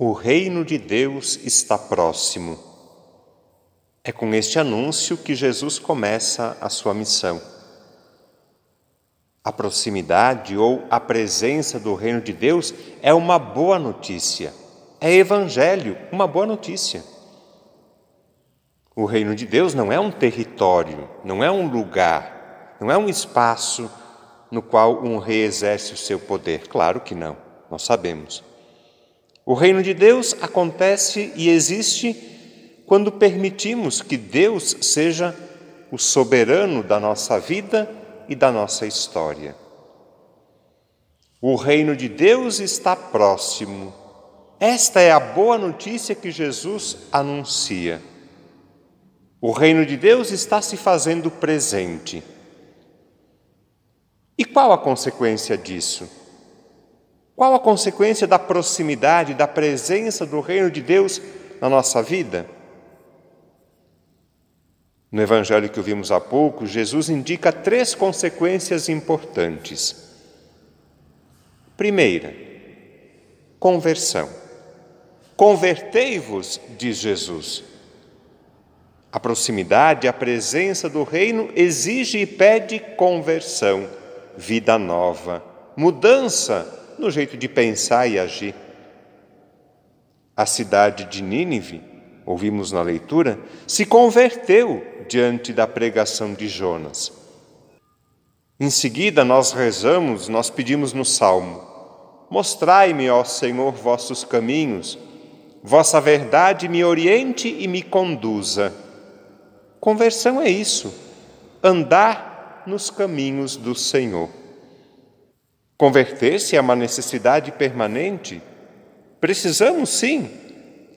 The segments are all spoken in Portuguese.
O reino de Deus está próximo. É com este anúncio que Jesus começa a sua missão. A proximidade ou a presença do reino de Deus é uma boa notícia. É evangelho, uma boa notícia. O reino de Deus não é um território, não é um lugar, não é um espaço no qual um rei exerce o seu poder. Claro que não, nós sabemos. O reino de Deus acontece e existe quando permitimos que Deus seja o soberano da nossa vida e da nossa história. O reino de Deus está próximo. Esta é a boa notícia que Jesus anuncia. O reino de Deus está se fazendo presente. E qual a consequência disso? Qual a consequência da proximidade, da presença do reino de Deus na nossa vida? No evangelho que ouvimos há pouco, Jesus indica três consequências importantes. Primeira, conversão. Convertei-vos, diz Jesus. A proximidade, a presença do reino exige e pede conversão, vida nova, mudança no jeito de pensar e agir. A cidade de Nínive, ouvimos na leitura, se converteu diante da pregação de Jonas. Em seguida, nós rezamos, nós pedimos no salmo: Mostrai-me, ó Senhor, vossos caminhos, vossa verdade me oriente e me conduza. Conversão é isso, andar nos caminhos do Senhor. Converter-se é uma necessidade permanente. Precisamos sim,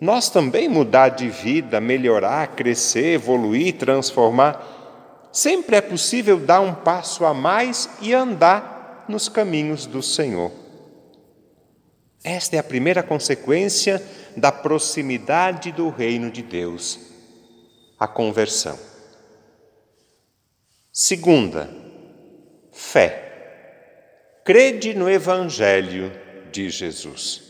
nós também mudar de vida, melhorar, crescer, evoluir, transformar. Sempre é possível dar um passo a mais e andar nos caminhos do Senhor. Esta é a primeira consequência da proximidade do reino de Deus, a conversão. Segunda, fé. Crede no Evangelho de Jesus.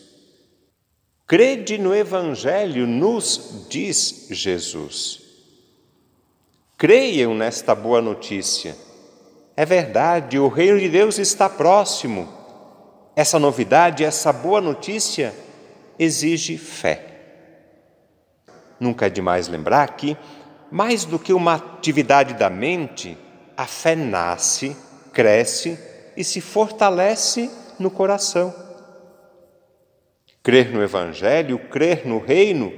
Crede no Evangelho, nos diz Jesus. Creiam nesta boa notícia. É verdade, o reino de Deus está próximo. Essa novidade, essa boa notícia exige fé. Nunca é demais lembrar que, mais do que uma atividade da mente, a fé nasce, cresce e se fortalece no coração. Crer no Evangelho, crer no Reino,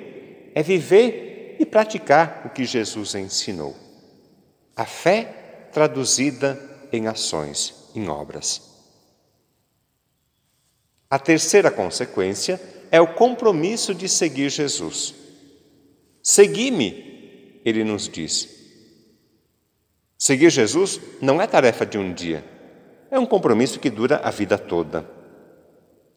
é viver e praticar o que Jesus ensinou. A fé traduzida em ações, em obras. A terceira consequência é o compromisso de seguir Jesus. Segui-me, ele nos diz. Seguir Jesus não é tarefa de um dia, é um compromisso que dura a vida toda.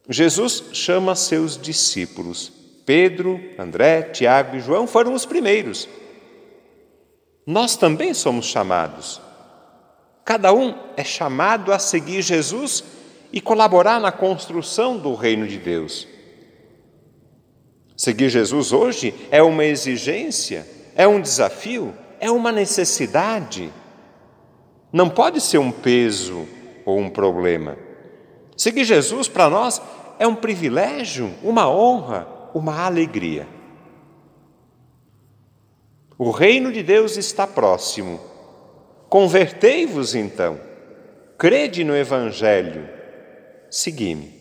Jesus chama seus discípulos. Pedro, André, Tiago e João foram os primeiros. Nós também somos chamados. Cada um é chamado a seguir Jesus e colaborar na construção do reino de Deus. Seguir Jesus hoje é uma exigência, é um desafio, é uma necessidade. Não pode ser um peso, ou um problema. Seguir Jesus para nós é um privilégio, uma honra, uma alegria. O reino de Deus está próximo. Convertei-vos então, crede no Evangelho, segui-me.